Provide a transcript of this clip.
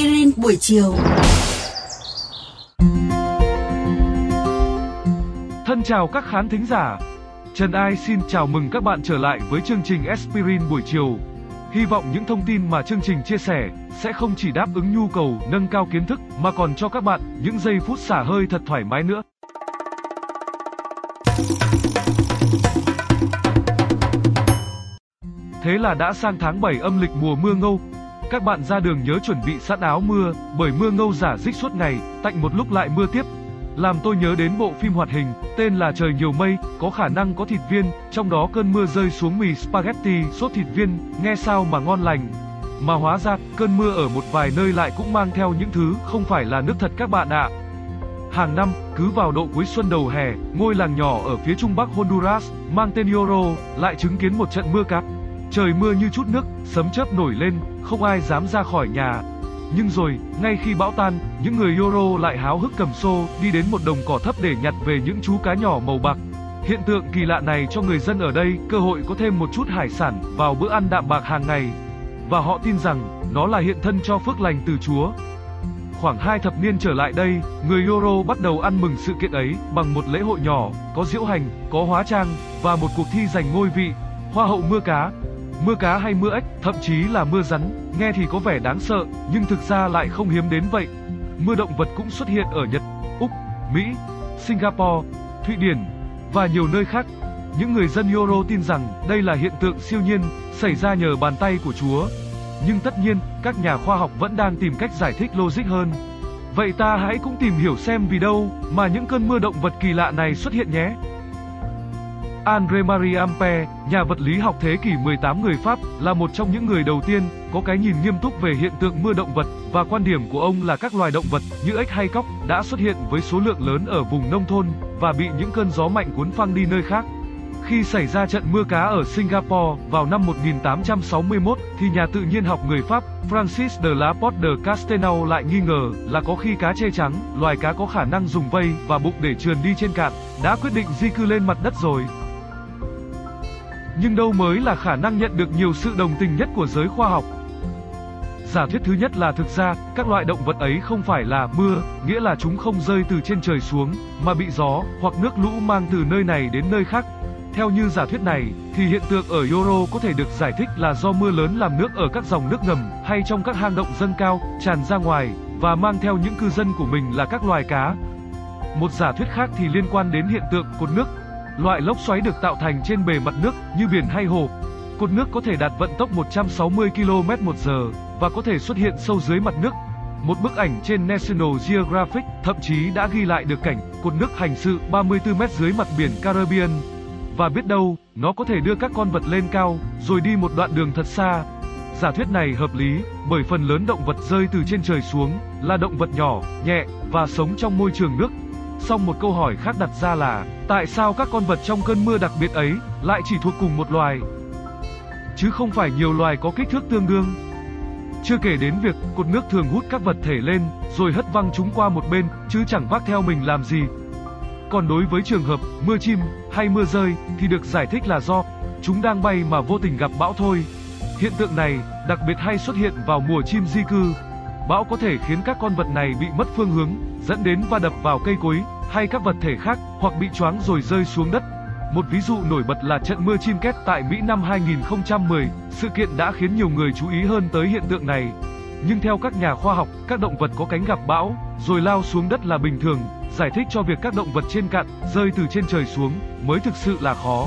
aspirin buổi chiều. Thân chào các khán thính giả. Trần Ai xin chào mừng các bạn trở lại với chương trình Aspirin buổi chiều. Hy vọng những thông tin mà chương trình chia sẻ sẽ không chỉ đáp ứng nhu cầu, nâng cao kiến thức, mà còn cho các bạn những giây phút xả hơi thật thoải mái nữa. Thế là đã sang tháng 7 âm lịch mùa mưa ngâu. Các bạn ra đường nhớ chuẩn bị sẵn áo mưa, bởi mưa ngâu giả dích suốt ngày, tạnh một lúc lại mưa tiếp. Làm tôi nhớ đến bộ phim hoạt hình, tên là Trời nhiều mây, có khả năng có thịt viên, trong đó cơn mưa rơi xuống mì spaghetti sốt thịt viên, nghe sao mà ngon lành. Mà hóa ra, cơn mưa ở một vài nơi lại cũng mang theo những thứ không phải là nước thật các bạn ạ. Hàng năm, cứ vào độ cuối xuân đầu hè, ngôi làng nhỏ ở phía trung bắc Honduras, mang tên Yoro, lại chứng kiến một trận mưa cát. Trời mưa như chút nước, sấm chớp nổi lên, không ai dám ra khỏi nhà. Nhưng rồi, ngay khi bão tan, những người Yoro lại háo hức cầm xô, đi đến một đồng cỏ thấp để nhặt về những chú cá nhỏ màu bạc. Hiện tượng kỳ lạ này cho người dân ở đây cơ hội có thêm một chút hải sản vào bữa ăn đạm bạc hàng ngày. Và họ tin rằng, nó là hiện thân cho phước lành từ Chúa. Khoảng hai thập niên trở lại đây, người Yoro bắt đầu ăn mừng sự kiện ấy bằng một lễ hội nhỏ, có diễu hành, có hóa trang, và một cuộc thi giành ngôi vị, Hoa hậu mưa cá, Mưa cá hay mưa ếch, thậm chí là mưa rắn, nghe thì có vẻ đáng sợ, nhưng thực ra lại không hiếm đến vậy. Mưa động vật cũng xuất hiện ở Nhật, Úc, Mỹ, Singapore, Thụy Điển và nhiều nơi khác. Những người dân Euro tin rằng đây là hiện tượng siêu nhiên, xảy ra nhờ bàn tay của Chúa. Nhưng tất nhiên, các nhà khoa học vẫn đang tìm cách giải thích logic hơn. Vậy ta hãy cũng tìm hiểu xem vì đâu mà những cơn mưa động vật kỳ lạ này xuất hiện nhé. André Marie Ampère, nhà vật lý học thế kỷ 18 người Pháp, là một trong những người đầu tiên có cái nhìn nghiêm túc về hiện tượng mưa động vật và quan điểm của ông là các loài động vật như ếch hay cóc đã xuất hiện với số lượng lớn ở vùng nông thôn và bị những cơn gió mạnh cuốn phăng đi nơi khác. Khi xảy ra trận mưa cá ở Singapore vào năm 1861 thì nhà tự nhiên học người Pháp Francis de la Porte de Castelnau lại nghi ngờ là có khi cá chê trắng, loài cá có khả năng dùng vây và bụng để trườn đi trên cạn, đã quyết định di cư lên mặt đất rồi. Nhưng đâu mới là khả năng nhận được nhiều sự đồng tình nhất của giới khoa học. Giả thuyết thứ nhất là thực ra, các loại động vật ấy không phải là mưa, nghĩa là chúng không rơi từ trên trời xuống, mà bị gió hoặc nước lũ mang từ nơi này đến nơi khác. Theo như giả thuyết này, thì hiện tượng ở Euro có thể được giải thích là do mưa lớn làm nước ở các dòng nước ngầm hay trong các hang động dâng cao, tràn ra ngoài và mang theo những cư dân của mình là các loài cá. Một giả thuyết khác thì liên quan đến hiện tượng cột nước Loại lốc xoáy được tạo thành trên bề mặt nước như biển hay hồ. Cột nước có thể đạt vận tốc 160 km/h và có thể xuất hiện sâu dưới mặt nước. Một bức ảnh trên National Geographic thậm chí đã ghi lại được cảnh cột nước hành sự 34 m dưới mặt biển Caribbean. Và biết đâu, nó có thể đưa các con vật lên cao, rồi đi một đoạn đường thật xa. Giả thuyết này hợp lý, bởi phần lớn động vật rơi từ trên trời xuống là động vật nhỏ, nhẹ và sống trong môi trường nước, Song một câu hỏi khác đặt ra là, tại sao các con vật trong cơn mưa đặc biệt ấy lại chỉ thuộc cùng một loài? Chứ không phải nhiều loài có kích thước tương đương. Chưa kể đến việc cột nước thường hút các vật thể lên, rồi hất văng chúng qua một bên, chứ chẳng vác theo mình làm gì. Còn đối với trường hợp mưa chim hay mưa rơi thì được giải thích là do chúng đang bay mà vô tình gặp bão thôi. Hiện tượng này đặc biệt hay xuất hiện vào mùa chim di cư, Bão có thể khiến các con vật này bị mất phương hướng, dẫn đến va đập vào cây cối hay các vật thể khác, hoặc bị choáng rồi rơi xuống đất. Một ví dụ nổi bật là trận mưa chim két tại Mỹ năm 2010, sự kiện đã khiến nhiều người chú ý hơn tới hiện tượng này. Nhưng theo các nhà khoa học, các động vật có cánh gặp bão, rồi lao xuống đất là bình thường, giải thích cho việc các động vật trên cạn, rơi từ trên trời xuống, mới thực sự là khó.